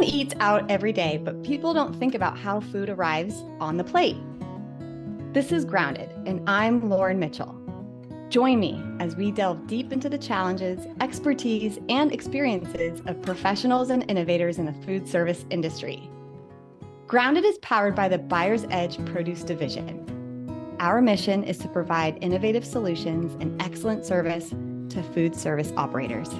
Everyone eats out every day, but people don't think about how food arrives on the plate. This is Grounded, and I'm Lauren Mitchell. Join me as we delve deep into the challenges, expertise, and experiences of professionals and innovators in the food service industry. Grounded is powered by the Buyer's Edge Produce Division. Our mission is to provide innovative solutions and excellent service to food service operators.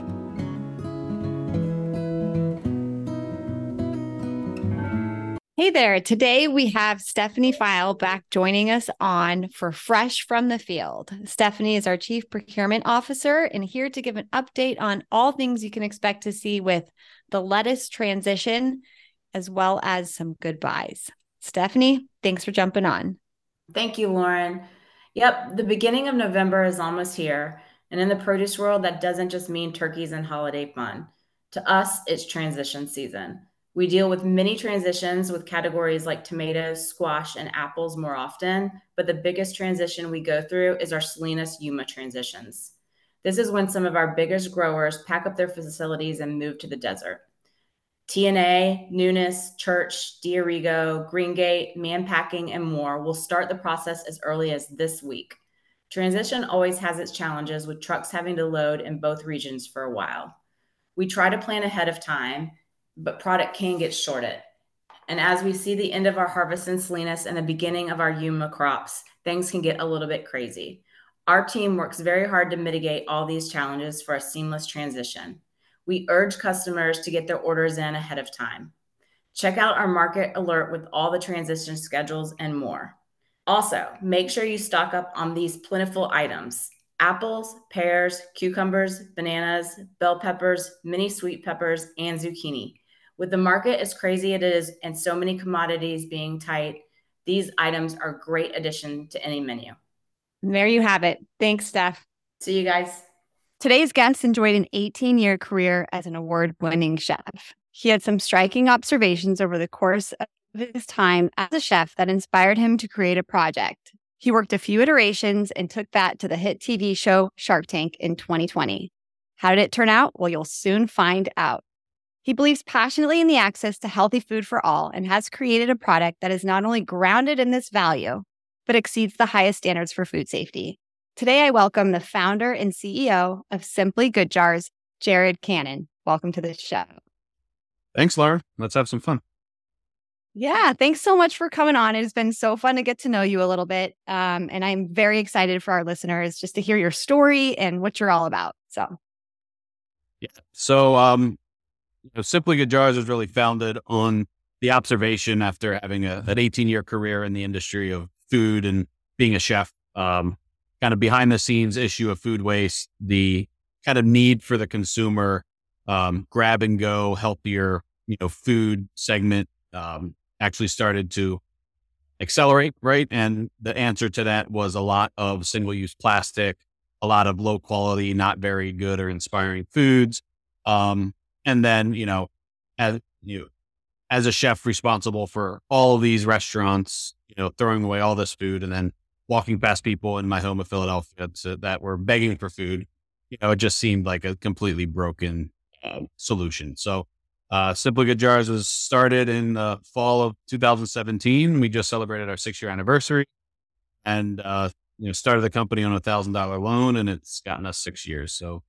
Hey there. Today we have Stephanie File back joining us on for Fresh from the Field. Stephanie is our Chief Procurement Officer and here to give an update on all things you can expect to see with the lettuce transition, as well as some goodbyes. Stephanie, thanks for jumping on. Thank you, Lauren. Yep, the beginning of November is almost here. And in the produce world, that doesn't just mean turkeys and holiday fun. To us, it's transition season. We deal with many transitions with categories like tomatoes, squash, and apples more often, but the biggest transition we go through is our Salinas Yuma transitions. This is when some of our biggest growers pack up their facilities and move to the desert. TNA, Nunes, Church, D'Arrigo, Greengate, Mann Packing, and more will start the process as early as this week. Transition always has its challenges with trucks having to load in both regions for a while. We try to plan ahead of time but product can get shorted. And as we see the end of our harvest in Salinas and the beginning of our Yuma crops, things can get a little bit crazy. Our team works very hard to mitigate all these challenges for a seamless transition. We urge customers to get their orders in ahead of time. Check out our market alert with all the transition schedules and more. Also, make sure you stock up on these plentiful items apples, pears, cucumbers, bananas, bell peppers, mini sweet peppers, and zucchini. With the market as crazy it is and so many commodities being tight, these items are a great addition to any menu. There you have it. Thanks, Steph. See you guys. Today's guest enjoyed an 18 year career as an award winning chef. He had some striking observations over the course of his time as a chef that inspired him to create a project. He worked a few iterations and took that to the hit TV show Shark Tank in 2020. How did it turn out? Well, you'll soon find out. He believes passionately in the access to healthy food for all and has created a product that is not only grounded in this value, but exceeds the highest standards for food safety. Today, I welcome the founder and CEO of Simply Good Jars, Jared Cannon. Welcome to the show. Thanks, Laura. Let's have some fun. Yeah, thanks so much for coming on. It has been so fun to get to know you a little bit. Um, and I'm very excited for our listeners just to hear your story and what you're all about. So, yeah. So, um, you know, Simply Good Jars was really founded on the observation after having a, an 18 year career in the industry of food and being a chef, um, kind of behind the scenes issue of food waste, the kind of need for the consumer, um, grab and go, healthier, you know, food segment, um, actually started to accelerate, right? And the answer to that was a lot of single use plastic, a lot of low quality, not very good or inspiring foods. Um, and then, you know, as you as a chef responsible for all of these restaurants, you know, throwing away all this food and then walking past people in my home of Philadelphia to, that were begging for food, you know, it just seemed like a completely broken uh, solution. So, uh, Simply Good Jars was started in the fall of 2017. We just celebrated our six year anniversary and, uh, you know, started the company on a thousand dollar loan and it's gotten us six years. So,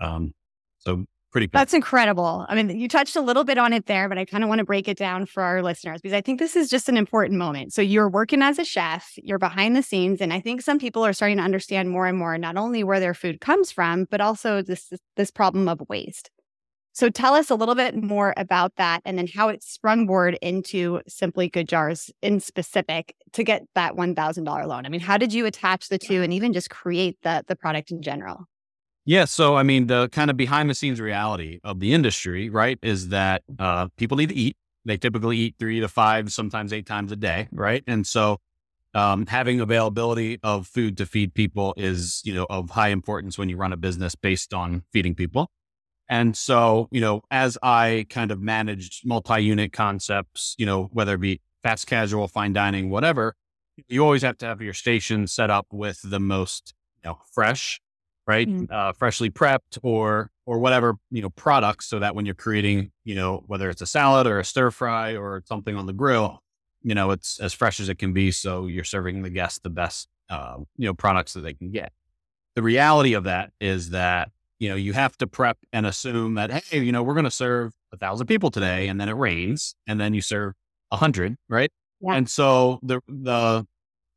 um, so pretty That's incredible. I mean, you touched a little bit on it there, but I kind of want to break it down for our listeners because I think this is just an important moment. So you're working as a chef, you're behind the scenes, and I think some people are starting to understand more and more not only where their food comes from, but also this this problem of waste. So tell us a little bit more about that and then how it sprungboard into Simply Good Jars in specific to get that $1,000 loan. I mean, how did you attach the two and even just create the, the product in general? Yeah. So, I mean, the kind of behind the scenes reality of the industry, right, is that uh, people need to eat. They typically eat three to five, sometimes eight times a day, right? And so, um, having availability of food to feed people is, you know, of high importance when you run a business based on feeding people. And so, you know, as I kind of managed multi unit concepts, you know, whether it be fast casual, fine dining, whatever, you always have to have your station set up with the most, you know, fresh right? Mm-hmm. Uh, freshly prepped or or whatever you know products, so that when you're creating, you know, whether it's a salad or a stir fry or something on the grill, you know, it's as fresh as it can be. So you're serving the guests the best, uh, you know, products that they can get. The reality of that is that you know you have to prep and assume that hey, you know, we're going to serve a thousand people today, and then it rains, and then you serve a hundred, right? Yeah. And so the the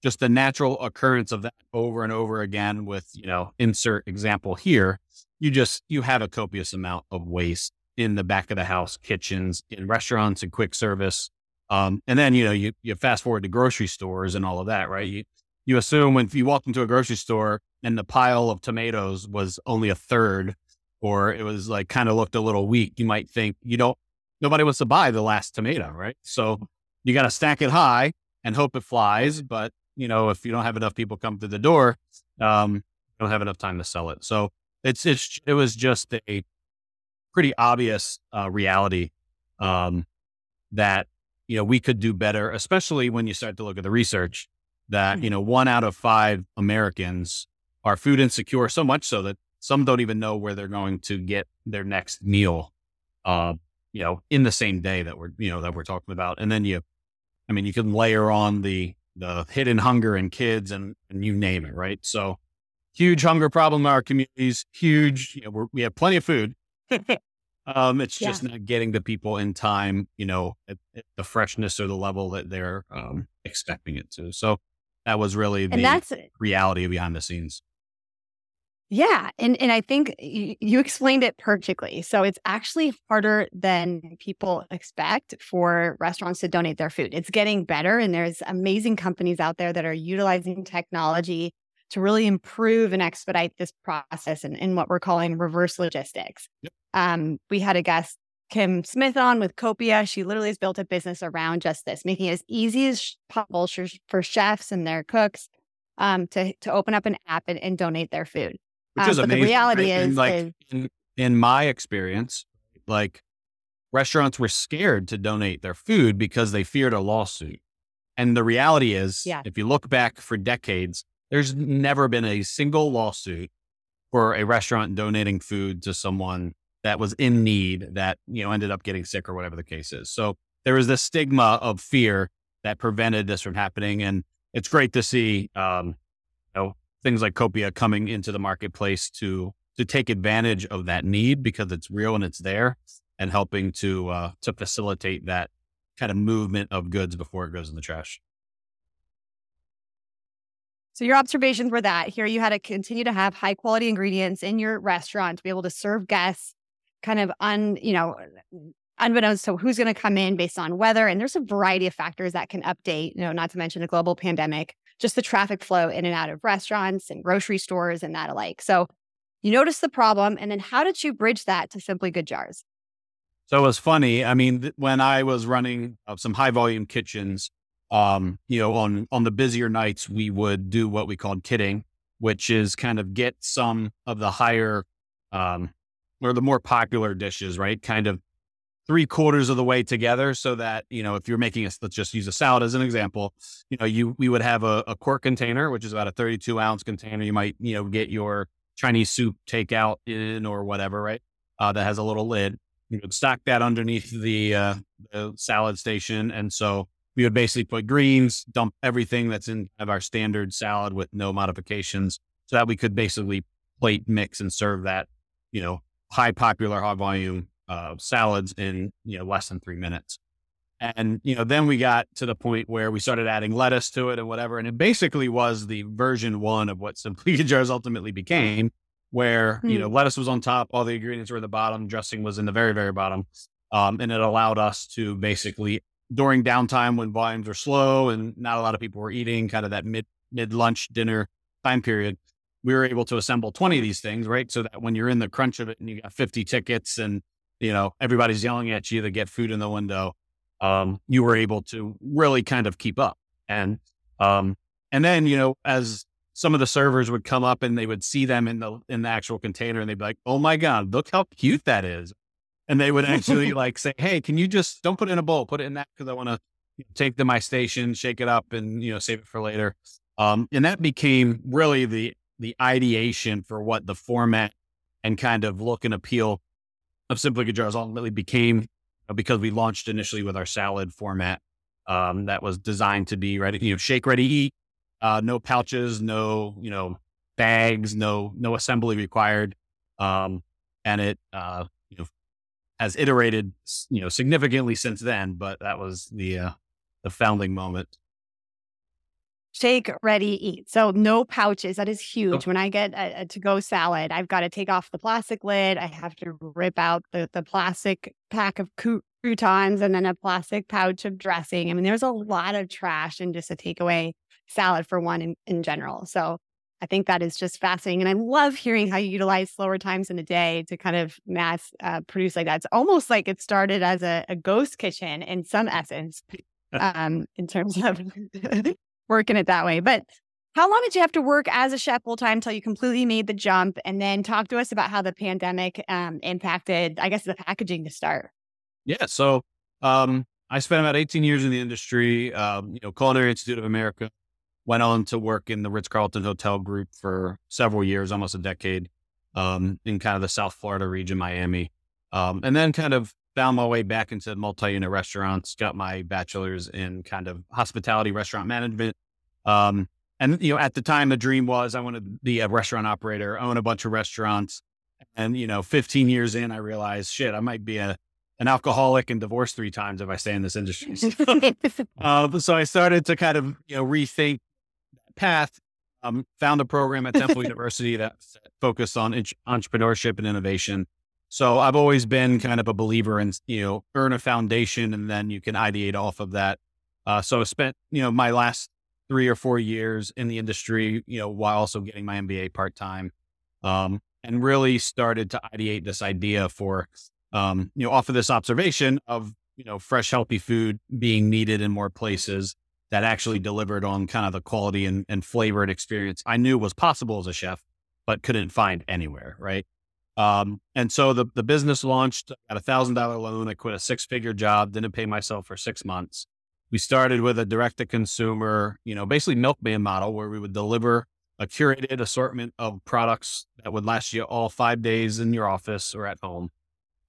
just the natural occurrence of that over and over again with, you know, insert example here, you just, you have a copious amount of waste in the back of the house, kitchens, in restaurants and quick service. Um, and then, you know, you, you fast forward to grocery stores and all of that, right? You, you assume when you walk into a grocery store and the pile of tomatoes was only a third, or it was like kind of looked a little weak, you might think, you don't, nobody wants to buy the last tomato, right? So you got to stack it high and hope it flies. But you know, if you don't have enough people come through the door, um, you don't have enough time to sell it. So it's, it's, it was just a pretty obvious uh, reality um, that, you know, we could do better, especially when you start to look at the research that, mm-hmm. you know, one out of five Americans are food insecure so much so that some don't even know where they're going to get their next meal, uh, you know, in the same day that we're, you know, that we're talking about. And then you, I mean, you can layer on the the hidden hunger in kids and, and you name it, right? So huge hunger problem in our communities, huge, you know, we have plenty of food. um, it's yeah. just not getting the people in time, you know, at, at the freshness or the level that they're um, expecting it to. So that was really the that's, reality behind the scenes. Yeah. And, and I think you, you explained it perfectly. So it's actually harder than people expect for restaurants to donate their food. It's getting better. And there's amazing companies out there that are utilizing technology to really improve and expedite this process in, in what we're calling reverse logistics. Yep. Um, we had a guest, Kim Smith, on with Copia. She literally has built a business around just this, making it as easy as possible for chefs and their cooks um, to, to open up an app and, and donate their food. Which um, is amazing. The reality right? is, like is, in, in my experience, like restaurants were scared to donate their food because they feared a lawsuit. And the reality is, yeah. if you look back for decades, there's never been a single lawsuit for a restaurant donating food to someone that was in need that, you know, ended up getting sick or whatever the case is. So there was this stigma of fear that prevented this from happening. And it's great to see, um, things like Copia coming into the marketplace to to take advantage of that need because it's real and it's there, and helping to uh, to facilitate that kind of movement of goods before it goes in the trash. So your observations were that here you had to continue to have high quality ingredients in your restaurant to be able to serve guests, kind of un you know unbeknownst to who's going to come in based on weather. And there's a variety of factors that can update, you know, not to mention a global pandemic just the traffic flow in and out of restaurants and grocery stores and that alike. So you noticed the problem. And then how did you bridge that to Simply Good Jars? So it was funny. I mean, th- when I was running uh, some high volume kitchens, um, you know, on on the busier nights, we would do what we called kitting, which is kind of get some of the higher um, or the more popular dishes, right? Kind of three quarters of the way together so that, you know, if you're making a, let's just use a salad as an example, you know, you, we would have a, a quart container, which is about a 32 ounce container. You might, you know, get your Chinese soup takeout in or whatever, right? Uh, that has a little lid. You would stack that underneath the, uh, the salad station. And so we would basically put greens, dump everything that's in of our standard salad with no modifications so that we could basically plate mix and serve that, you know, high popular, high volume uh, salads in you know less than three minutes. And you know, then we got to the point where we started adding lettuce to it and whatever, and it basically was the version one of what Simply Jars ultimately became, where mm. you know hmm. lettuce was on top, all the ingredients were at the bottom, dressing was in the very very bottom, um, and it allowed us to basically during downtime when volumes were slow and not a lot of people were eating, kind of that mid mid lunch dinner time period, we were able to assemble 20 of these things, right? So that when you're in the crunch of it and you got 50 tickets and you know, everybody's yelling at you to get food in the window. Um, you were able to really kind of keep up. And, um, and then, you know, as some of the servers would come up and they would see them in the, in the actual container and they'd be like, Oh my God, look how cute that is. And they would actually like say, Hey, can you just don't put it in a bowl, put it in that because I want to take to my station, shake it up and, you know, save it for later. Um, and that became really the, the ideation for what the format and kind of look and appeal of Simply Good Jars ultimately became because we launched initially with our salad format um, that was designed to be ready, you know, shake ready eat, uh, no pouches, no, you know, bags, no, no assembly required. Um, and it, uh, you know, has iterated, you know, significantly since then, but that was the, uh, the founding moment. Shake, ready, eat. So no pouches. That is huge. When I get a, a to-go salad, I've got to take off the plastic lid. I have to rip out the, the plastic pack of croutons and then a plastic pouch of dressing. I mean, there's a lot of trash in just a takeaway salad for one in, in general. So I think that is just fascinating. And I love hearing how you utilize slower times in the day to kind of mass uh, produce like that. It's almost like it started as a, a ghost kitchen in some essence, um, in terms of working it that way. But how long did you have to work as a chef full time until you completely made the jump? And then talk to us about how the pandemic um, impacted, I guess, the packaging to start. Yeah. So um, I spent about 18 years in the industry, um, you know, Culinary Institute of America, went on to work in the Ritz Carlton Hotel Group for several years, almost a decade, um, in kind of the South Florida region, Miami. Um, and then kind of found my way back into multi unit restaurants, got my bachelor's in kind of hospitality restaurant management. Um, and, you know, at the time, the dream was I wanted to be a restaurant operator, own a bunch of restaurants. And, you know, 15 years in, I realized, shit, I might be a, an alcoholic and divorced three times if I stay in this industry. uh, so I started to kind of, you know, rethink path, um, found a program at Temple University that focused on entrepreneurship and innovation. So I've always been kind of a believer in, you know, earn a foundation and then you can ideate off of that. Uh, so I spent, you know, my last three or four years in the industry, you know, while also getting my MBA part time, um, and really started to ideate this idea for, um, you know, off of this observation of, you know, fresh, healthy food being needed in more places that actually delivered on kind of the quality and, and flavor and experience I knew was possible as a chef, but couldn't find anywhere. Right. Um, and so the, the business launched at a thousand dollar loan. I quit a six figure job, didn't pay myself for six months. We started with a direct to consumer, you know, basically milkman model where we would deliver a curated assortment of products that would last you all five days in your office or at home.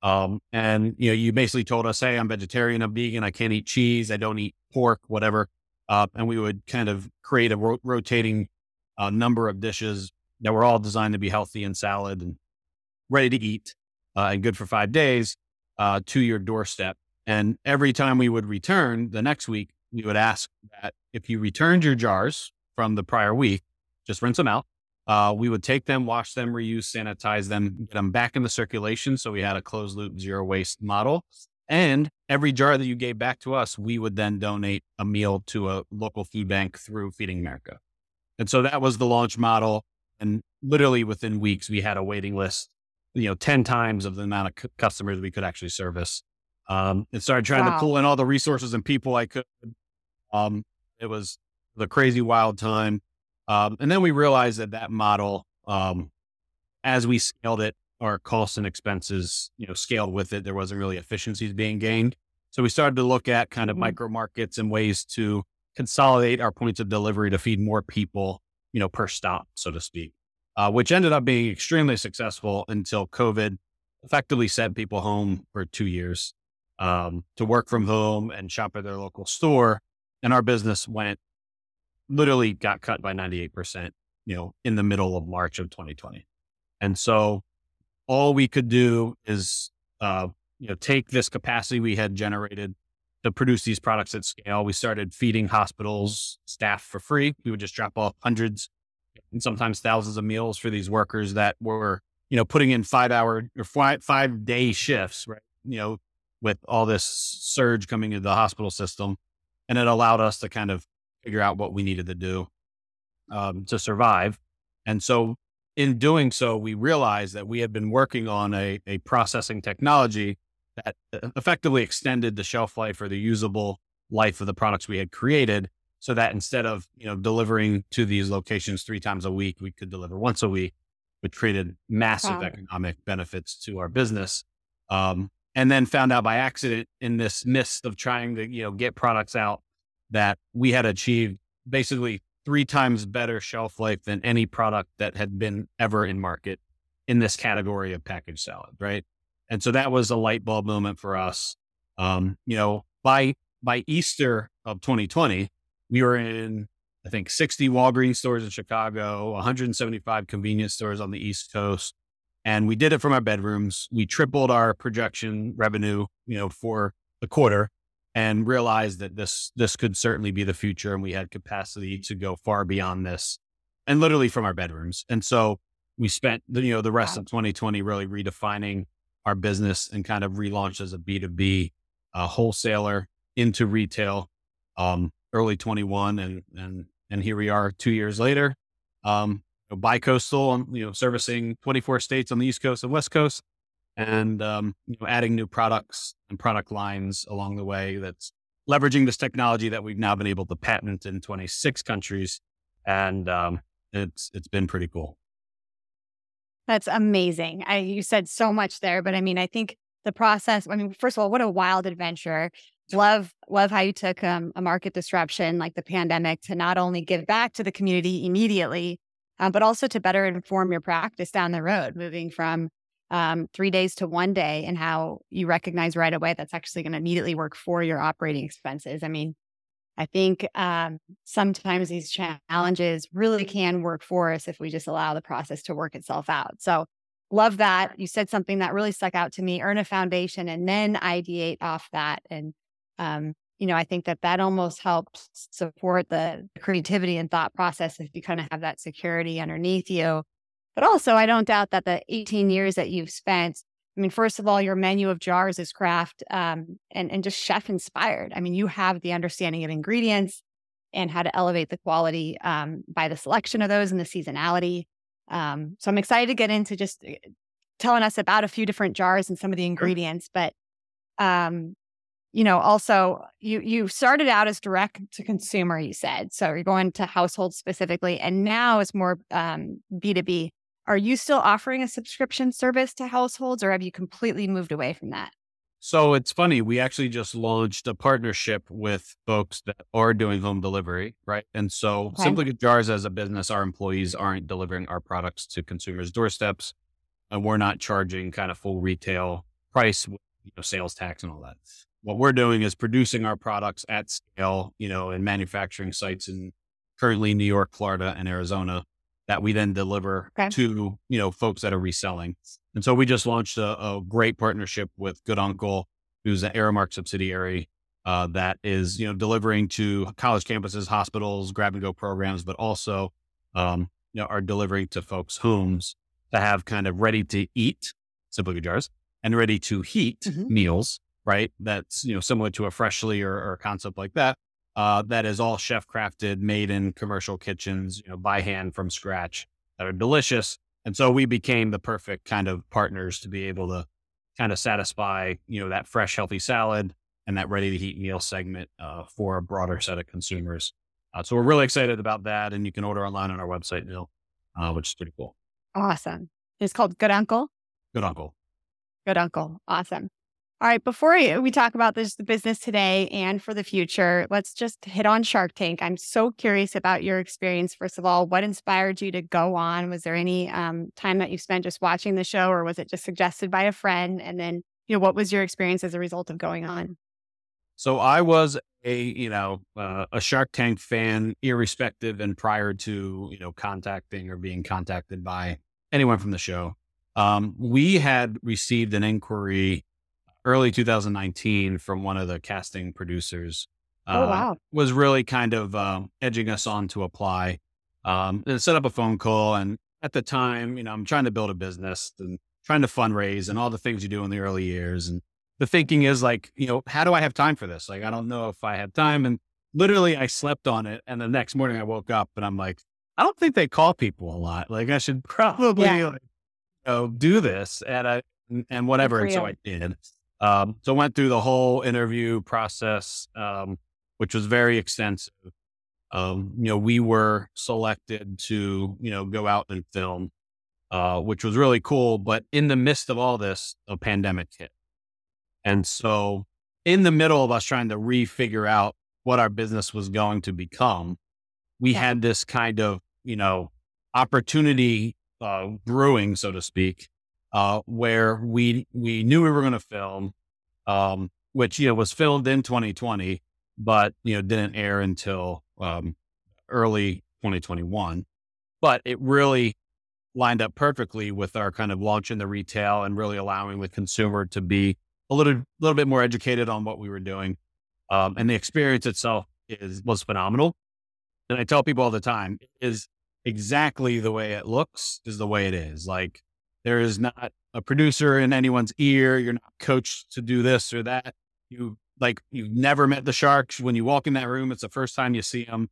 Um, and you know, you basically told us, Hey, I'm vegetarian, I'm vegan, I can't eat cheese, I don't eat pork, whatever uh, and we would kind of create a ro- rotating uh, number of dishes that were all designed to be healthy and salad and ready to eat uh, and good for five days uh, to your doorstep. And every time we would return the next week, we would ask that if you returned your jars from the prior week, just rinse them out. Uh, we would take them, wash them, reuse, sanitize them, get them back in the circulation. So we had a closed loop, zero waste model. And every jar that you gave back to us, we would then donate a meal to a local food bank through Feeding America. And so that was the launch model. And literally within weeks, we had a waiting list, you know, 10 times of the amount of c- customers we could actually service. Um, and started trying wow. to pull in all the resources and people I could. Um, it was the crazy wild time. Um, and then we realized that that model, um, as we scaled it, our costs and expenses, you know, scaled with it. There wasn't really efficiencies being gained. So we started to look at kind of mm-hmm. micro markets and ways to consolidate our points of delivery to feed more people, you know, per stop, so to speak, uh, which ended up being extremely successful until COVID effectively sent people home for two years um, to work from home and shop at their local store. And our business went literally got cut by 98%, you know, in the middle of March of 2020. And so all we could do is, uh, you know, take this capacity we had generated to produce these products at scale. We started feeding hospitals staff for free. We would just drop off hundreds and sometimes thousands of meals for these workers that were, you know, putting in five hour or five, five day shifts, right? You know, with all this surge coming into the hospital system. And it allowed us to kind of figure out what we needed to do um, to survive. And so in doing so, we realized that we had been working on a, a processing technology that uh, effectively extended the shelf life or the usable life of the products we had created so that instead of you know delivering to these locations three times a week we could deliver once a week which created massive wow. economic benefits to our business um, and then found out by accident in this mist of trying to you know get products out that we had achieved basically three times better shelf life than any product that had been ever in market in this category of packaged salad, right? And so that was a light bulb moment for us. Um, you know, by by Easter of 2020, we were in I think 60 Walgreens stores in Chicago, 175 convenience stores on the East Coast, and we did it from our bedrooms. We tripled our projection revenue, you know, for the quarter and realized that this this could certainly be the future and we had capacity to go far beyond this and literally from our bedrooms. And so we spent the, you know the rest wow. of 2020 really redefining our business and kind of relaunched as a B2B uh, wholesaler into retail um, early 21 and and and here we are 2 years later um, bi-coastal um, you know servicing 24 states on the east coast and west coast and um, you know, adding new products and product lines along the way. That's leveraging this technology that we've now been able to patent in 26 countries, and um, it's it's been pretty cool. That's amazing. I, you said so much there, but I mean, I think the process. I mean, first of all, what a wild adventure! Love love how you took um, a market disruption like the pandemic to not only give back to the community immediately, uh, but also to better inform your practice down the road, moving from um, three days to one day and how you recognize right away that's actually going to immediately work for your operating expenses. I mean, I think um, sometimes these challenges really can work for us if we just allow the process to work itself out. So, love that. You said something that really stuck out to me earn a foundation and then ideate off that. And, um, you know, I think that that almost helps support the creativity and thought process if you kind of have that security underneath you but also, I don't doubt that the 18 years that you've spent, I mean, first of all, your menu of jars is craft um, and, and just chef inspired. I mean, you have the understanding of ingredients and how to elevate the quality um, by the selection of those and the seasonality. Um, so I'm excited to get into just eh, telling us about a few different jars and some of the ingredients. But um, you know, also you you started out as direct to consumer, you said. So you're going to households specifically, and now it's more um, B2B. Are you still offering a subscription service to households or have you completely moved away from that? So it's funny. We actually just launched a partnership with folks that are doing home delivery, right? And so okay. Simply Good Jars as a business, our employees aren't delivering our products to consumers' doorsteps, and we're not charging kind of full retail price, you know, sales tax and all that. What we're doing is producing our products at scale, you know, in manufacturing sites in currently New York, Florida, and Arizona that we then deliver okay. to you know folks that are reselling. And so we just launched a, a great partnership with Good Uncle, who's an Aramark subsidiary uh, that is you know delivering to college campuses, hospitals, grab and go programs, but also um, you know are delivering to folks' homes to have kind of ready to eat Simply Good jars and ready to heat mm-hmm. meals. Right, that's you know similar to a freshly or, or a concept like that uh, that is all chef crafted, made in commercial kitchens, you know, by hand from scratch that are delicious. And so we became the perfect kind of partners to be able to kind of satisfy, you know, that fresh, healthy salad and that ready to heat meal segment uh, for a broader set of consumers. Uh, so we're really excited about that. And you can order online on our website, Neil, uh, which is pretty cool. Awesome. It's called Good Uncle. Good Uncle. Good Uncle. Awesome. All right, before we talk about this the business today and for the future, let's just hit on Shark Tank. I'm so curious about your experience. First of all, what inspired you to go on? Was there any um, time that you spent just watching the show, or was it just suggested by a friend? And then, you know, what was your experience as a result of going on? So I was a you know uh, a Shark Tank fan, irrespective and prior to you know contacting or being contacted by anyone from the show. Um, we had received an inquiry early 2019 from one of the casting producers. Oh, uh, wow. Was really kind of um, edging us on to apply. Um, and set up a phone call. And at the time, you know, I'm trying to build a business and trying to fundraise and all the things you do in the early years. And the thinking is like, you know, how do I have time for this? Like, I don't know if I have time. And literally, I slept on it. And the next morning, I woke up and I'm like, I don't think they call people a lot. Like, I should probably yeah. like, you know, do this and I and whatever. And so I did. Um, so went through the whole interview process, um, which was very extensive. Um, you know, we were selected to, you know, go out and film, uh, which was really cool. But in the midst of all this, a pandemic hit. And so in the middle of us trying to refigure out what our business was going to become, we had this kind of, you know, opportunity uh, brewing, so to speak, uh, where we we knew we were going to film, um, which you know was filmed in 2020, but you know didn't air until um, early 2021. But it really lined up perfectly with our kind of launch in the retail and really allowing the consumer to be a little little bit more educated on what we were doing. Um, and the experience itself is was phenomenal. And I tell people all the time is exactly the way it looks is the way it is. Like there is not a producer in anyone's ear. You're not coached to do this or that. You like you've never met the sharks. When you walk in that room, it's the first time you see them.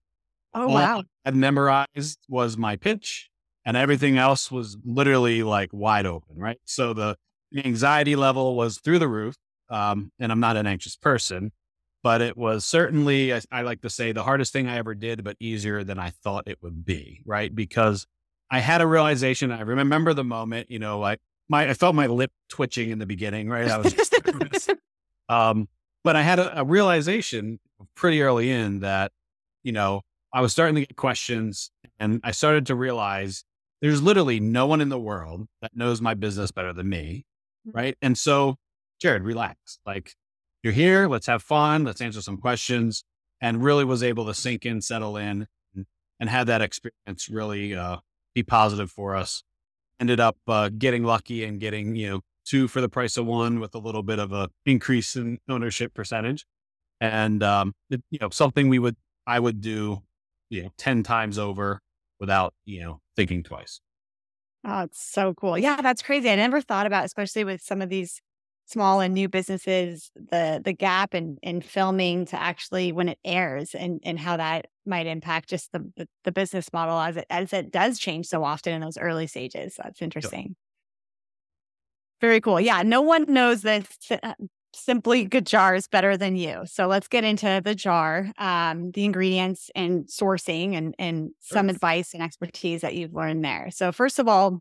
Oh All wow! I memorized was my pitch, and everything else was literally like wide open. Right. So the anxiety level was through the roof. Um, and I'm not an anxious person, but it was certainly, I, I, like to say, the hardest thing I ever did, but easier than I thought it would be, right? Because I had a realization. I remember the moment, you know, like my, I felt my lip twitching in the beginning, right? I was just um, but I had a, a realization pretty early in that, you know, I was starting to get questions and I started to realize there's literally no one in the world that knows my business better than me. Mm. Right. And so, Jared, relax. Like, you're here. Let's have fun. Let's answer some questions. And really was able to sink in, settle in, and, and had that experience really uh, be positive for us. Ended up uh, getting lucky and getting, you know, two for the price of one with a little bit of a increase in ownership percentage. And, um, it, you know, something we would, I would do, you know, 10 times over without, you know, thinking twice. Oh, it's so cool. Yeah, that's crazy. I never thought about, especially with some of these small and new businesses, the the gap in in filming to actually when it airs and and how that might impact just the the, business model as it as it does change so often in those early stages. That's interesting. Very cool. Yeah, no one knows this uh, simply good jars better than you. So let's get into the jar, um, the ingredients and sourcing and and some advice and expertise that you've learned there. So first of all,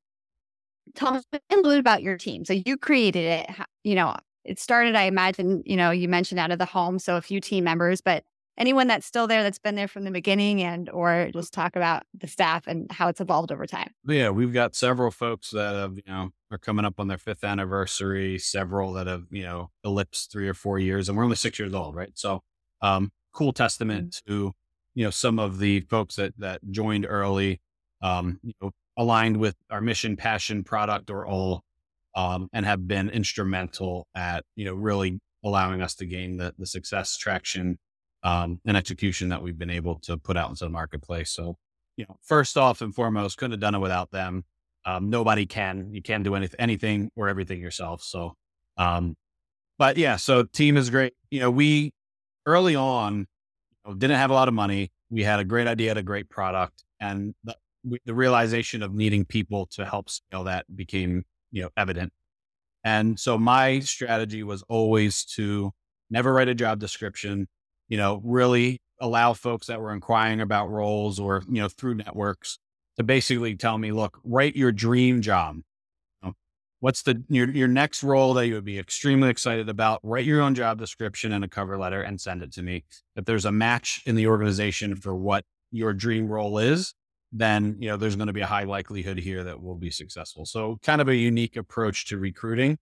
tell us a little bit about your team. So you created it. You know, it started. I imagine. You know, you mentioned out of the home, so a few team members, but anyone that's still there that's been there from the beginning and or just talk about the staff and how it's evolved over time yeah we've got several folks that have you know are coming up on their fifth anniversary several that have you know ellipsed three or four years and we're only six years old right so um cool testament mm-hmm. to you know some of the folks that that joined early um you know aligned with our mission passion product or all um and have been instrumental at you know really allowing us to gain the the success traction um, and execution that we've been able to put out into the marketplace. So, you know, first off and foremost, couldn't have done it without them. Um, nobody can. You can't do anything, or everything yourself. So, um, but yeah, so team is great. You know, we early on you know, didn't have a lot of money. We had a great idea, a great product, and the, we, the realization of needing people to help scale that became you know evident. And so my strategy was always to never write a job description, you know, really allow folks that were inquiring about roles or, you know, through networks to basically tell me, look, write your dream job. What's the your your next role that you would be extremely excited about? Write your own job description and a cover letter and send it to me. If there's a match in the organization for what your dream role is, then you know there's going to be a high likelihood here that we'll be successful. So kind of a unique approach to recruiting,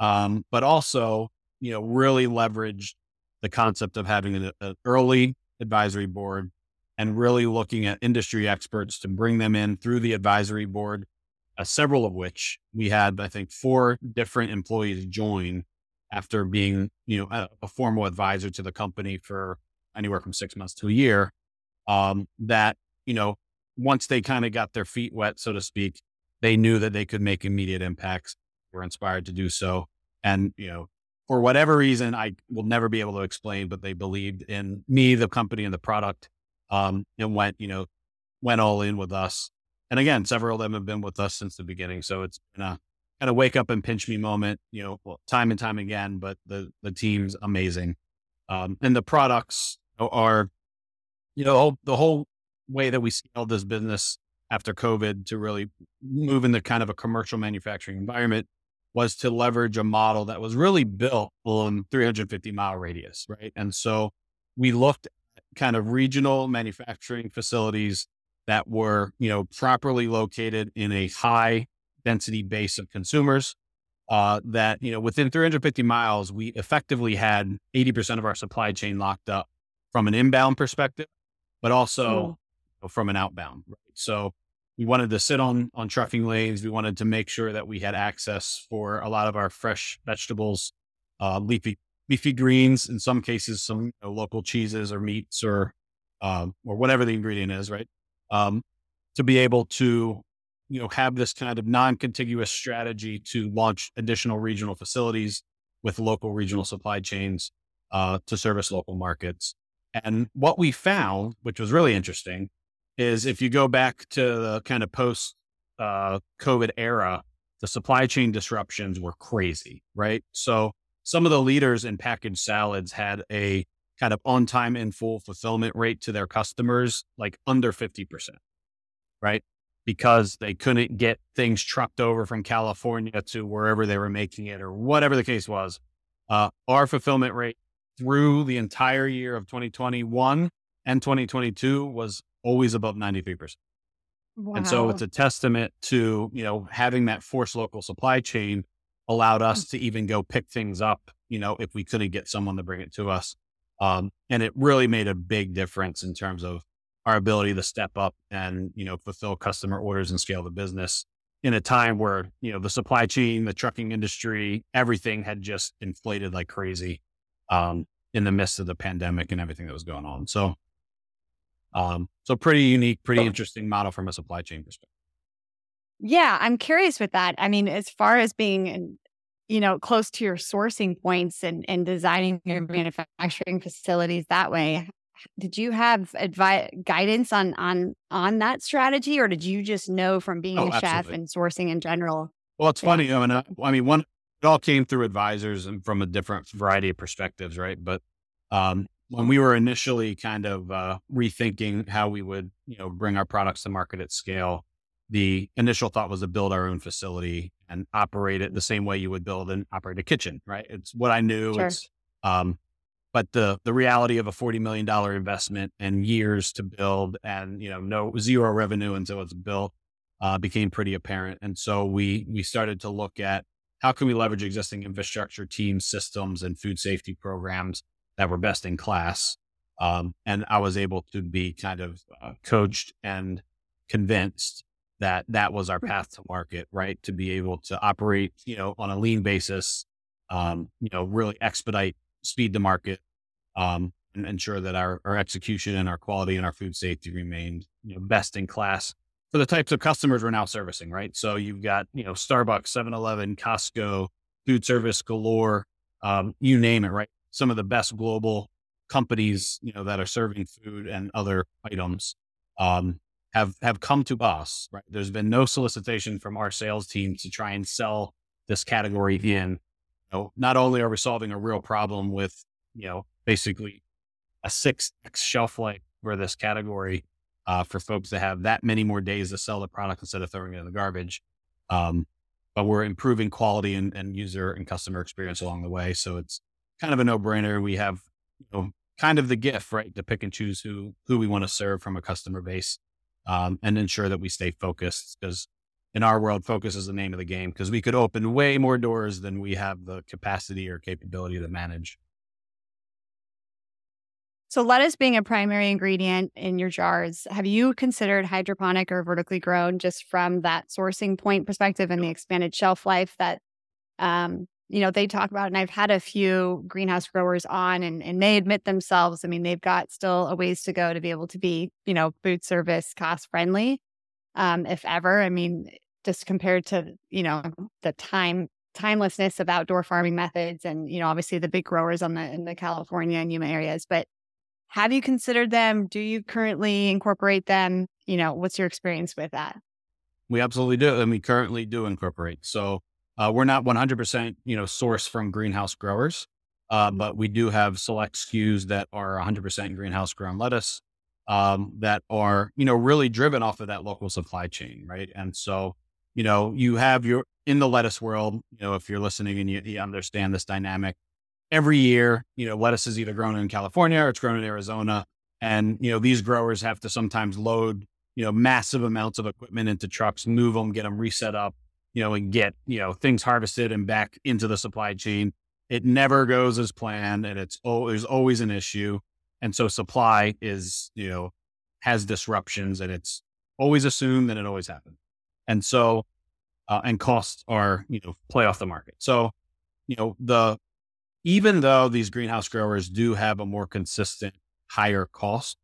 um, but also you know really leverage the concept of having an, an early advisory board and really looking at industry experts to bring them in through the advisory board, uh, several of which we had, I think, four different employees join after being, you know, a, a formal advisor to the company for anywhere from six months to a year. Um, that, you know, once they kind of got their feet wet, so to speak, they knew that they could make immediate impacts, were inspired to do so. And, you know, for whatever reason, I will never be able to explain, but they believed in me, the company, and the product, um, and went, you know, went all in with us. And again, several of them have been with us since the beginning. So it's been a kind of wake up and pinch me moment, you know, well, time and time again. But the the team's amazing, um, and the products are, you know, the whole way that we scaled this business after COVID to really move into kind of a commercial manufacturing environment was to leverage a model that was really built on 350 mile radius, right? And so we looked at kind of regional manufacturing facilities that were, you know, properly located in a high density base of consumers. Uh, that you know, within 350 miles, we effectively had 80% of our supply chain locked up from an inbound perspective, but also oh. From an outbound. Right? So we wanted to sit on on trucking lanes. We wanted to make sure that we had access for a lot of our fresh vegetables, uh, leafy leafy greens. In some cases, some you know, local cheeses or meats or um, or whatever the ingredient is. Right um, to be able to you know have this kind of non-contiguous strategy to launch additional regional facilities with local regional supply chains uh, to service local markets. And what we found, which was really interesting, is if you go back to the kind of post uh, COVID era, the supply chain disruptions were crazy, right? So some of the leaders in packaged salads had a kind of on time in full fulfillment rate to their customers, like under 50%, right? Because they couldn't get things trucked over from California to wherever they were making it or whatever the case was. Uh, our fulfillment rate through the entire year of 2021 and 2022 was always above 93%. Wow. And so it's a testament to, you know, having that force local supply chain allowed us mm. to even go pick things up, you know, if we couldn't get someone to bring it to us. Um, and it really made a big difference in terms of our ability to step up and, you know, fulfill customer orders and scale the business in a time where, you know, the supply chain, the trucking industry, everything had just inflated like crazy um, in the midst of the pandemic and everything that was going on. So, um, so pretty unique, pretty interesting model from a supply chain perspective. Yeah, I'm curious with that. I mean, as far as being you know, close to your sourcing points and, and designing your manufacturing facilities that way. Did you have advice guidance on on on that strategy, or did you just know from being oh, a chef and sourcing in general? Well, it's yeah. funny. I mean, uh, I mean, one it all came through advisors and from a different variety of perspectives, right? But um, when we were initially kind of uh, rethinking how we would, you know, bring our products to market at scale, the initial thought was to build our own facility and operate it the same way you would build and operate a kitchen, right? It's what I knew. Sure. It's, um, but the the reality of a forty million dollar investment and years to build, and you know, no zero revenue until it's built, uh, became pretty apparent. And so we we started to look at how can we leverage existing infrastructure, teams, systems, and food safety programs that were best in class. Um, and I was able to be kind of uh, coached and convinced that that was our path to market, right? To be able to operate, you know, on a lean basis, um, you know, really expedite speed to market, um, and ensure that our, our execution and our quality and our food safety remained, you know, best in class for the types of customers we're now servicing, right? So you've got, you know, Starbucks, 7-Eleven, Costco, food service galore, um, you name it, right? Some of the best global companies, you know, that are serving food and other items. Um, have have come to us. Right, there's been no solicitation from our sales team to try and sell this category in. You know, not only are we solving a real problem with you know basically a six x shelf life for this category uh, for folks that have that many more days to sell the product instead of throwing it in the garbage. Um, but we're improving quality and, and user and customer experience along the way. So it's kind of a no brainer. We have you know, kind of the gift, right, to pick and choose who who we want to serve from a customer base um, and ensure that we stay focused because in our world, focus is the name of the game because we could open way more doors than we have the capacity or capability to manage. So, lettuce being a primary ingredient in your jars, have you considered hydroponic or vertically grown just from that sourcing point perspective and the expanded shelf life that um, you know, they talk about, and I've had a few greenhouse growers on and, and they admit themselves, I mean, they've got still a ways to go to be able to be, you know, food service cost friendly, um, if ever. I mean, just compared to, you know, the time timelessness of outdoor farming methods and, you know, obviously the big growers on the in the California and Yuma areas. But have you considered them? Do you currently incorporate them? You know, what's your experience with that? We absolutely do. And we currently do incorporate. So uh, we're not 100%, you know, sourced from greenhouse growers, uh, but we do have select SKUs that are 100% greenhouse grown lettuce um, that are, you know, really driven off of that local supply chain, right? And so, you know, you have your in the lettuce world, you know, if you're listening and you, you understand this dynamic, every year, you know, lettuce is either grown in California or it's grown in Arizona. And, you know, these growers have to sometimes load, you know, massive amounts of equipment into trucks, move them, get them reset up, you know, and get, you know, things harvested and back into the supply chain. It never goes as planned and it's always, always an issue. And so supply is, you know, has disruptions and it's always assumed and it always happens. And so, uh, and costs are, you know, play off the market. So, you know, the, even though these greenhouse growers do have a more consistent higher cost,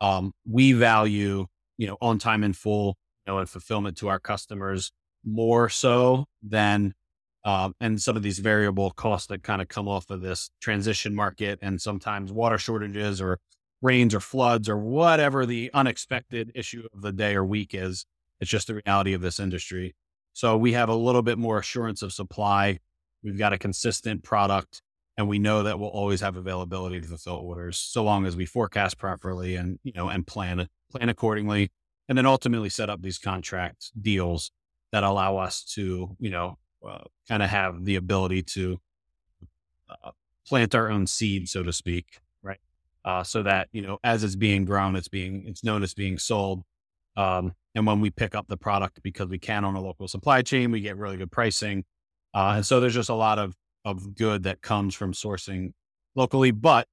um, we value, you know, on time and full, you know, and fulfillment to our customers more so than, um, and some of these variable costs that kind of come off of this transition market and sometimes water shortages or rains or floods or whatever the unexpected issue of the day or week is. It's just the reality of this industry. So we have a little bit more assurance of supply. We've got a consistent product and we know that we'll always have availability to fulfill orders so long as we forecast properly and, you know, and plan, plan accordingly. And then ultimately set up these contract deals that allow us to, you know, uh, kind of have the ability to uh, plant our own seed, so to speak, right? Uh, so that you know, as it's being grown, it's being it's known as being sold. Um, and when we pick up the product because we can on a local supply chain, we get really good pricing. Uh, and so there's just a lot of of good that comes from sourcing locally. But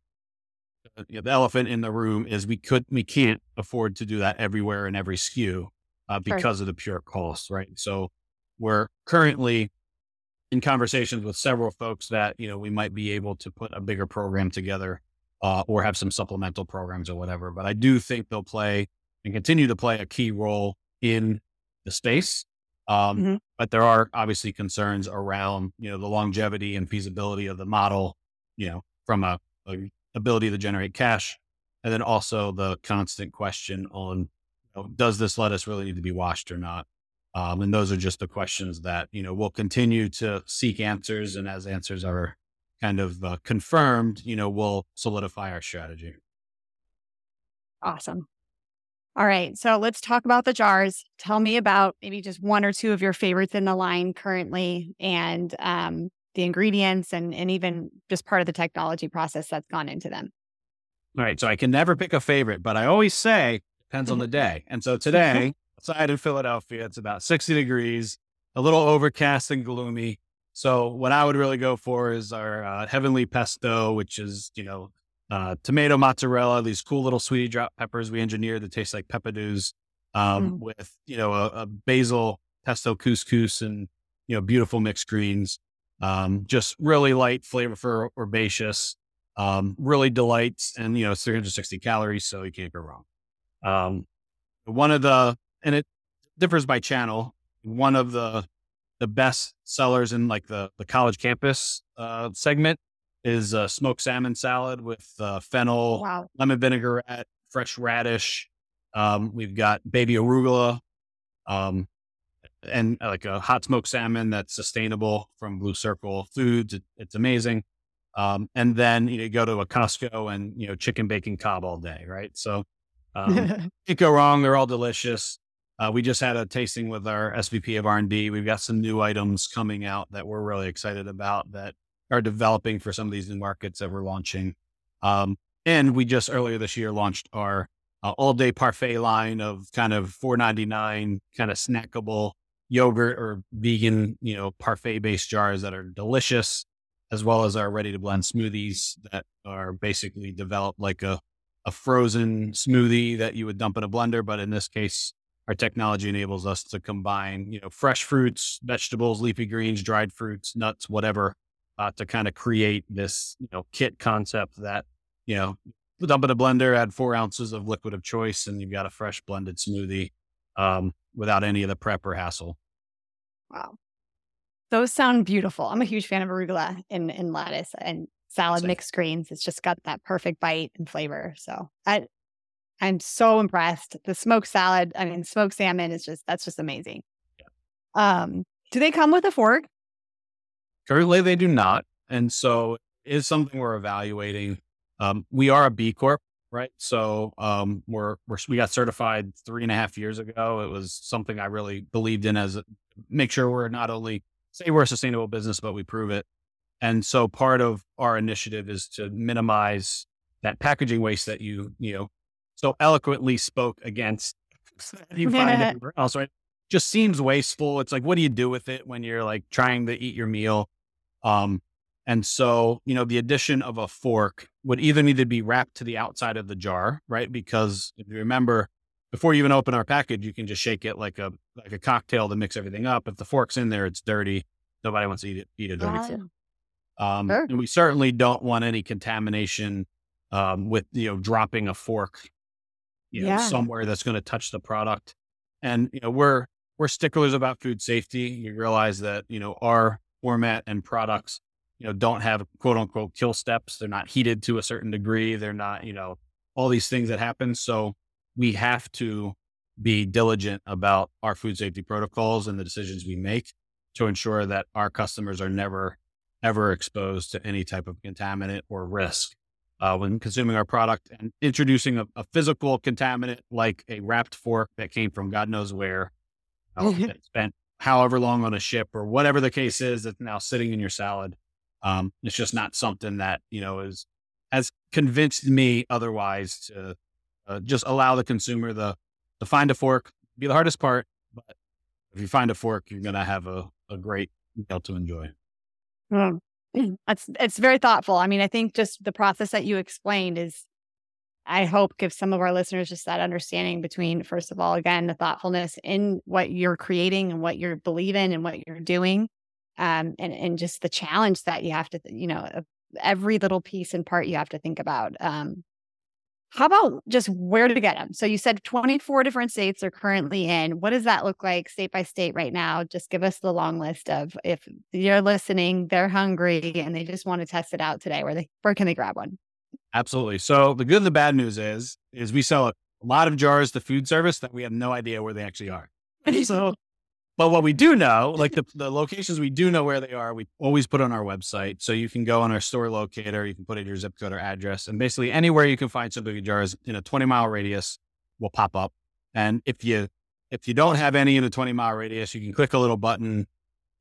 uh, the elephant in the room is we could we can't afford to do that everywhere in every SKU uh, because of the pure cost, right? So we're currently in conversations with several folks that you know we might be able to put a bigger program together uh, or have some supplemental programs or whatever. But I do think they'll play and continue to play a key role in the space. Um, mm-hmm. But there are obviously concerns around you know the longevity and feasibility of the model, you know, from a, a ability to generate cash, and then also the constant question on know, does this lettuce really need to be washed or not? Um, and those are just the questions that, you know, we'll continue to seek answers. And as answers are kind of uh, confirmed, you know, we'll solidify our strategy. Awesome. All right. So let's talk about the jars. Tell me about maybe just one or two of your favorites in the line currently and um, the ingredients and, and even just part of the technology process that's gone into them. All right. So I can never pick a favorite, but I always say depends on the day. And so today, outside in Philadelphia. It's about 60 degrees, a little overcast and gloomy. So what I would really go for is our uh, heavenly pesto, which is, you know, uh, tomato mozzarella, these cool little sweetie drop peppers we engineered that taste like peppadews um, mm. with, you know, a, a, basil pesto couscous and, you know, beautiful mixed greens. Um, just really light, flavorful, herbaceous, um, really delights. And, you know, it's 360 calories, so you can't go wrong. Um, one of the and it differs by channel. One of the the best sellers in like the the college campus uh, segment is uh, smoked salmon salad with uh, fennel, wow. lemon vinaigrette, fresh radish. Um, we've got baby arugula, um, and uh, like a hot smoked salmon that's sustainable from Blue Circle Foods. It, it's amazing. Um, and then you, know, you go to a Costco and you know chicken bacon Cobb all day, right? So um, can't go wrong. They're all delicious. Uh, we just had a tasting with our SVP of R&D. We've got some new items coming out that we're really excited about that are developing for some of these new markets that we're launching. Um, and we just earlier this year launched our uh, all day parfait line of kind of 4.99 kind of snackable yogurt or vegan, you know, parfait based jars that are delicious, as well as our ready to blend smoothies that are basically developed like a, a frozen smoothie that you would dump in a blender, but in this case, our technology enables us to combine, you know, fresh fruits, vegetables, leafy greens, dried fruits, nuts, whatever, uh, to kind of create this, you know, kit concept that, you know, dump in a blender, add four ounces of liquid of choice, and you've got a fresh blended smoothie um, without any of the prep or hassle. Wow. Those sound beautiful. I'm a huge fan of arugula in, in lettuce and salad Same. mixed greens. It's just got that perfect bite and flavor. So I, I'm so impressed. The smoked salad, I mean, smoked salmon is just, that's just amazing. Yeah. Um, do they come with a fork? Currently, they do not. And so is something we're evaluating. Um, we are a B Corp, right? So um, we're, we're, we got certified three and a half years ago. It was something I really believed in as a, make sure we're not only say we're a sustainable business, but we prove it. And so part of our initiative is to minimize that packaging waste that you, you know, so eloquently spoke against you find everywhere else, right? Just seems wasteful. It's like, what do you do with it when you're like trying to eat your meal? Um, and so, you know, the addition of a fork would either need to be wrapped to the outside of the jar, right? Because if you remember, before you even open our package, you can just shake it like a like a cocktail to mix everything up. If the fork's in there, it's dirty. Nobody wants to eat it, eat a dirty fork. Um, sure. And we certainly don't want any contamination um, with you know dropping a fork, you know, yeah. somewhere that's going to touch the product. And you know we're we're sticklers about food safety. You realize that you know our format and products you know don't have quote unquote kill steps. They're not heated to a certain degree. They're not you know all these things that happen. So we have to be diligent about our food safety protocols and the decisions we make to ensure that our customers are never ever exposed to any type of contaminant or risk uh, when consuming our product and introducing a, a, physical contaminant like a wrapped fork that came from God knows where, uh, that spent however long on a ship or whatever the case is that's now sitting in your salad. Um, it's just not something that you know is has convinced me otherwise to uh, just allow the consumer the to find a fork. Be the hardest part, but if you find a fork, you're gonna have a, a great meal to enjoy. Mm. That's it's very thoughtful. I mean, I think just the process that you explained is I hope gives some of our listeners just that understanding between first of all, again, the thoughtfulness in what you're creating and what you're believing and what you're doing. Um, and and just the challenge that you have to, you know, every little piece and part you have to think about. Um, how about just where to get them? So you said 24 different states are currently in. What does that look like state by state right now? Just give us the long list of if you're listening, they're hungry and they just want to test it out today. Where they where can they grab one? Absolutely. So the good and the bad news is is we sell a lot of jars to food service that we have no idea where they actually are. so but what we do know, like the, the locations we do know where they are, we always put on our website. So you can go on our store locator, you can put in your zip code or address, and basically anywhere you can find Simply Good Jars in a 20 mile radius will pop up. And if you if you don't have any in a 20 mile radius, you can click a little button,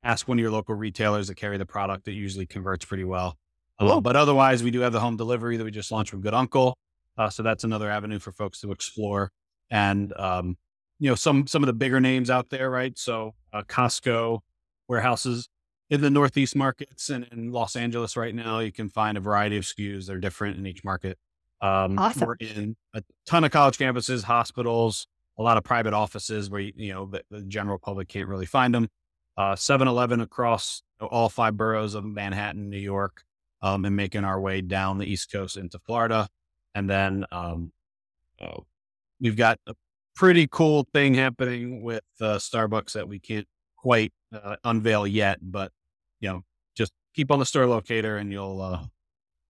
ask one of your local retailers that carry the product. It usually converts pretty well. Oh. But otherwise, we do have the home delivery that we just launched from Good Uncle. Uh, so that's another avenue for folks to explore. And um, you know some some of the bigger names out there, right? So uh, Costco warehouses in the Northeast markets and in Los Angeles right now, you can find a variety of SKUs. They're different in each market. Um, awesome. We're in a ton of college campuses, hospitals, a lot of private offices where you know the, the general public can't really find them. Uh, 7-Eleven across all five boroughs of Manhattan, New York, um, and making our way down the East Coast into Florida, and then um, oh, we've got a pretty cool thing happening with uh, Starbucks that we can't quite uh, unveil yet, but you know, just keep on the store locator and you'll uh,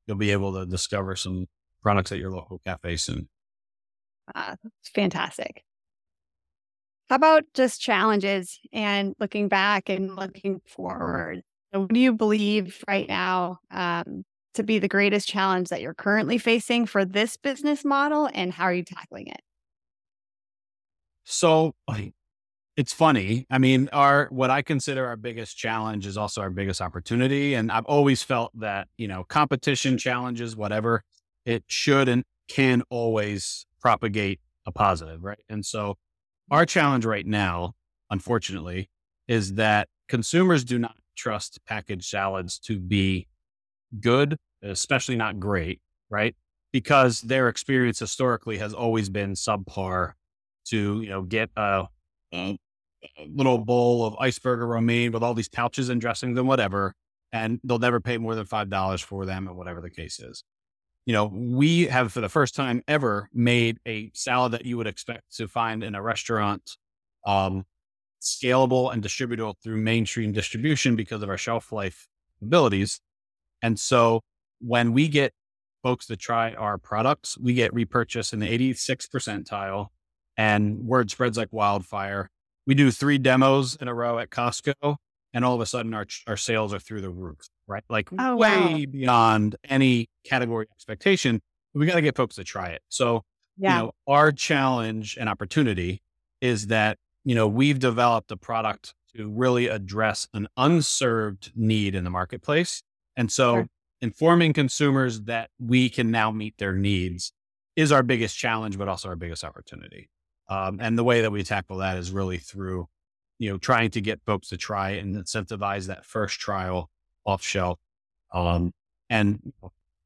you'll be able to discover some products at your local cafe soon. Uh, fantastic. How about just challenges and looking back and looking forward? What do you believe right now um, to be the greatest challenge that you're currently facing for this business model, and how are you tackling it? So it's funny. I mean, our what I consider our biggest challenge is also our biggest opportunity. And I've always felt that, you know, competition challenges, whatever, it should and can always propagate a positive, right? And so our challenge right now, unfortunately, is that consumers do not trust packaged salads to be good, especially not great, right? Because their experience historically has always been subpar to you know get a, a, little bowl of iceberg or romaine with all these pouches and dressings and whatever, and they'll never pay more than five dollars for them, or whatever the case is. You know, we have for the first time ever made a salad that you would expect to find in a restaurant, um, scalable and distributable through mainstream distribution because of our shelf life abilities. And so when we get folks to try our products, we get repurchase in the 86 percentile and word spreads like wildfire. We do three demos in a row at Costco, and all of a sudden our our sales are through the roof, right? Like oh, way wow. beyond any category expectation. We got to get folks to try it. So, yeah. you know, our challenge and opportunity is that you know we've developed a product to really address an unserved need in the marketplace, and so sure. informing consumers that we can now meet their needs is our biggest challenge, but also our biggest opportunity. Um, and the way that we tackle that is really through, you know, trying to get folks to try and incentivize that first trial off shelf, um, and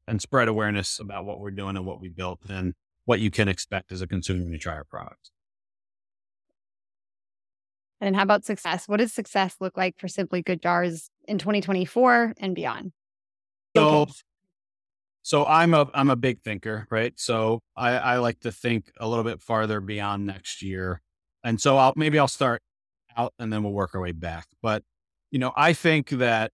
and spread awareness about what we're doing and what we built and what you can expect as a consumer when you try our products. And how about success? What does success look like for Simply Good Jars in 2024 and beyond? So, so I'm a I'm a big thinker, right? So I, I like to think a little bit farther beyond next year, and so I'll maybe I'll start out and then we'll work our way back. But you know, I think that,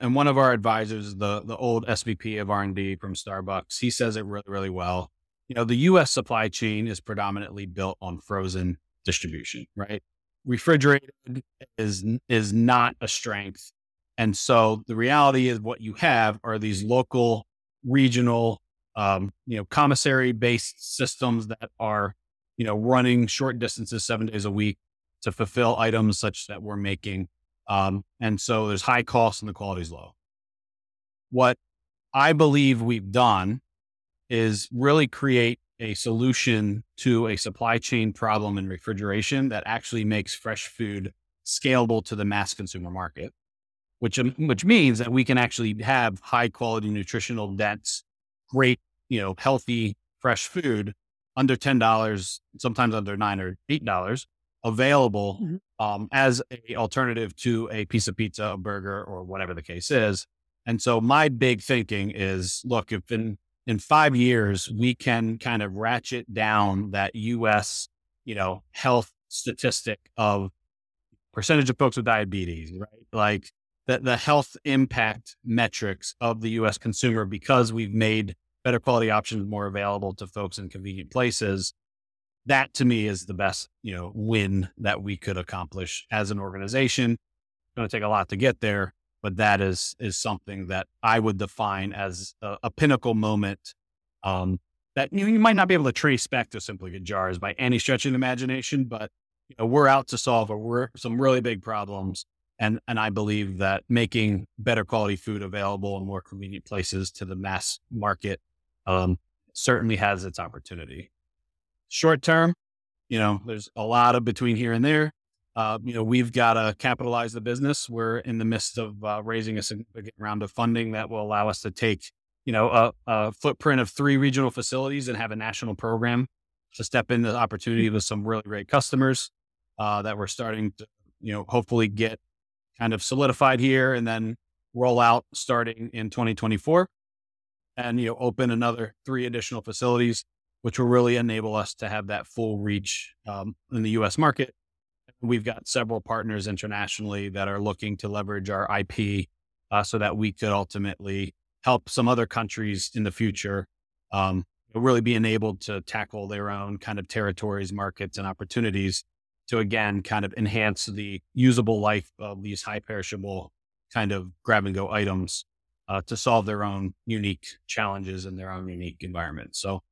and one of our advisors, the the old SVP of R and D from Starbucks, he says it really really well. You know, the U.S. supply chain is predominantly built on frozen distribution, right? refrigerated is is not a strength. And so the reality is what you have are these local, regional, um, you know, commissary based systems that are, you know, running short distances seven days a week to fulfill items such that we're making. Um, and so there's high costs and the quality's low. What I believe we've done is really create a solution to a supply chain problem in refrigeration that actually makes fresh food scalable to the mass consumer market, which um, which means that we can actually have high quality, nutritional, dense, great, you know, healthy, fresh food under ten dollars, sometimes under nine or eight dollars, available mm-hmm. um, as a alternative to a piece of pizza, a burger, or whatever the case is. And so my big thinking is, look, if in in five years, we can kind of ratchet down that US, you know, health statistic of percentage of folks with diabetes, right? Like the, the health impact metrics of the US consumer because we've made better quality options more available to folks in convenient places. That to me is the best, you know, win that we could accomplish as an organization. It's going to take a lot to get there, but that is is something that I would define as a, a pinnacle moment um, that you, you might not be able to trace back to simply good jars by any stretch of the imagination, but you know, we're out to solve a, some really big problems. And, and I believe that making better quality food available in more convenient places to the mass market um, certainly has its opportunity. Short term, you know, there's a lot of between here and there. Uh, you know, we've got to capitalize the business. We're in the midst of uh, raising a significant round of funding that will allow us to take, you know, a, a, footprint of three regional facilities and have a national program to step in the opportunity with some really great customers uh, that we're starting to, you know, hopefully get kind of solidified here and then roll out starting in 2024 and, you know, open another three additional facilities, which will really enable us to have that full reach um, in the U.S. market We've got several partners internationally that are looking to leverage our IP uh, so that we could ultimately help some other countries in the future um, really be enabled to tackle their own kind of territories, markets, and opportunities to again kind of enhance the usable life of these high perishable kind of grab and go items uh, to solve their own unique challenges in their own unique environment. So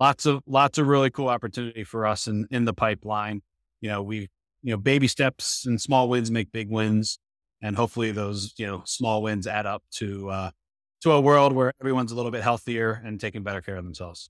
lots of lots of really cool opportunity for us in in the pipeline. You know, we you know, baby steps and small wins make big wins. And hopefully those, you know, small wins add up to, uh, to a world where everyone's a little bit healthier and taking better care of themselves.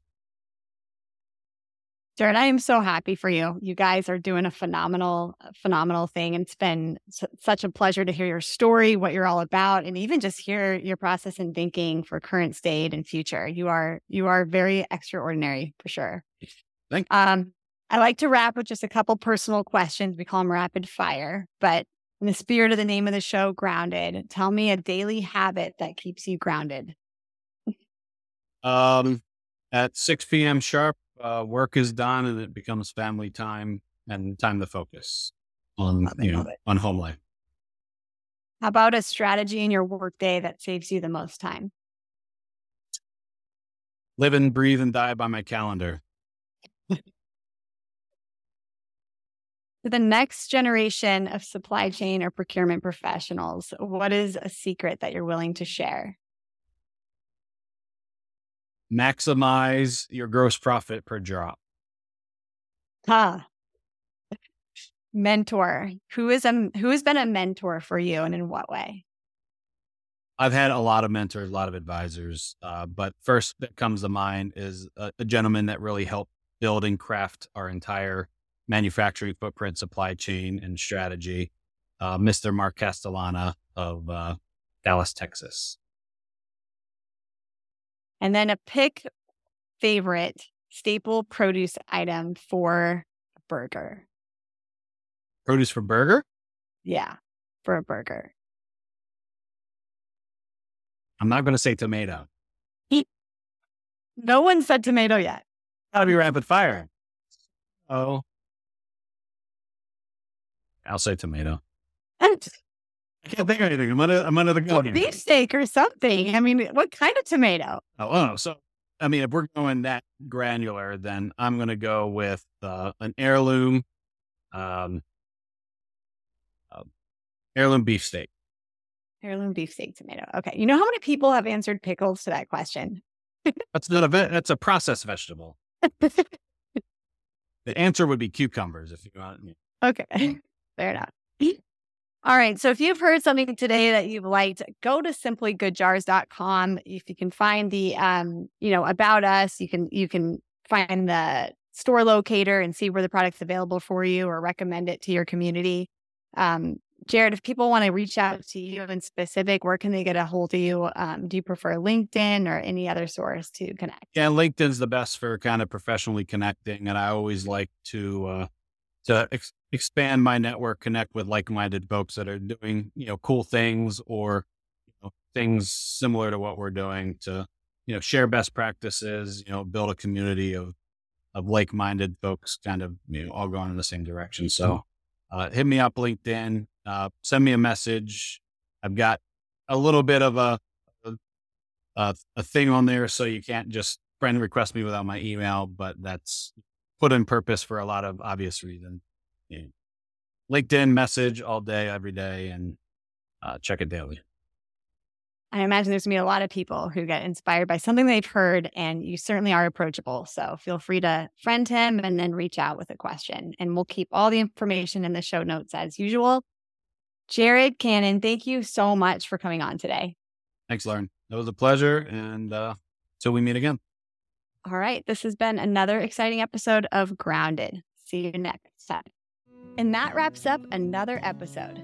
Jared, I am so happy for you. You guys are doing a phenomenal, phenomenal thing. And it's been such a pleasure to hear your story, what you're all about, and even just hear your process and thinking for current state and future. You are, you are very extraordinary for sure. Thank you. Um, I like to wrap with just a couple personal questions. We call them rapid fire. But in the spirit of the name of the show, Grounded, tell me a daily habit that keeps you grounded. Um, at 6 p.m. sharp, uh, work is done and it becomes family time and time to focus on, you know, on home life. How about a strategy in your workday that saves you the most time? Live and breathe and die by my calendar. To the next generation of supply chain or procurement professionals, what is a secret that you're willing to share? Maximize your gross profit per drop. Huh. Mentor. Who is a who has been a mentor for you and in what way? I've had a lot of mentors, a lot of advisors, uh, but first that comes to mind is a, a, gentleman that really helped build and craft our entire manufacturing footprint, supply chain, and strategy, uh, Mr. Mark Castellana of uh, Dallas, Texas. And then a pick favorite staple produce item for a burger. Produce for burger? Yeah, for a burger. I'm not going to say tomato. No one said tomato yet. That'll be rapid fire. Oh. I'll say tomato. I can't think of anything. I'm under, I'm under the gun. Beefsteak or something. I mean, what kind of tomato? Oh, oh, so I mean, if we're going that granular, then I'm going to go with uh, an heirloom, um, uh, heirloom beefsteak. Heirloom beefsteak tomato. Okay. You know how many people have answered pickles to that question? that's not a ve- that's a processed vegetable. the answer would be cucumbers if you want. Okay. Fair enough. All right. So if you've heard something today that you've liked, go to simplygoodjars.com. If you can find the um, you know, about us, you can you can find the store locator and see where the product's available for you or recommend it to your community. Um, Jared, if people want to reach out to you in specific, where can they get a hold of you? Um, do you prefer LinkedIn or any other source to connect? Yeah, LinkedIn's the best for kind of professionally connecting, and I always like to uh, to ex- expand my network, connect with like-minded folks that are doing you know cool things or you know, things similar to what we're doing to you know share best practices, you know, build a community of of like-minded folks, kind of you know all going in the same direction. So uh, hit me up LinkedIn, uh, send me a message. I've got a little bit of a, a, a thing on there, so you can't just friend request me without my email, but that's put in purpose for a lot of obvious reasons. Yeah. LinkedIn message all day, every day, and uh, check it daily. I imagine there's going to be a lot of people who get inspired by something they've heard, and you certainly are approachable. So feel free to friend him and then reach out with a question. And we'll keep all the information in the show notes as usual. Jared Cannon, thank you so much for coming on today. Thanks, Lauren. It was a pleasure. And uh, till we meet again. All right. This has been another exciting episode of Grounded. See you next time. And that wraps up another episode.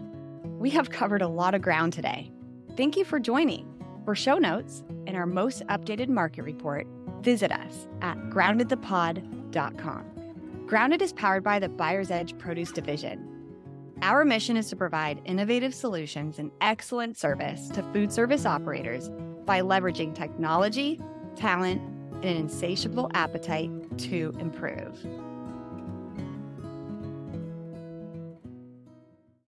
We have covered a lot of ground today. Thank you for joining. For show notes and our most updated market report, visit us at groundedthepod.com. Grounded is powered by the Buyer's Edge Produce Division. Our mission is to provide innovative solutions and excellent service to food service operators by leveraging technology, talent, and an insatiable appetite to improve.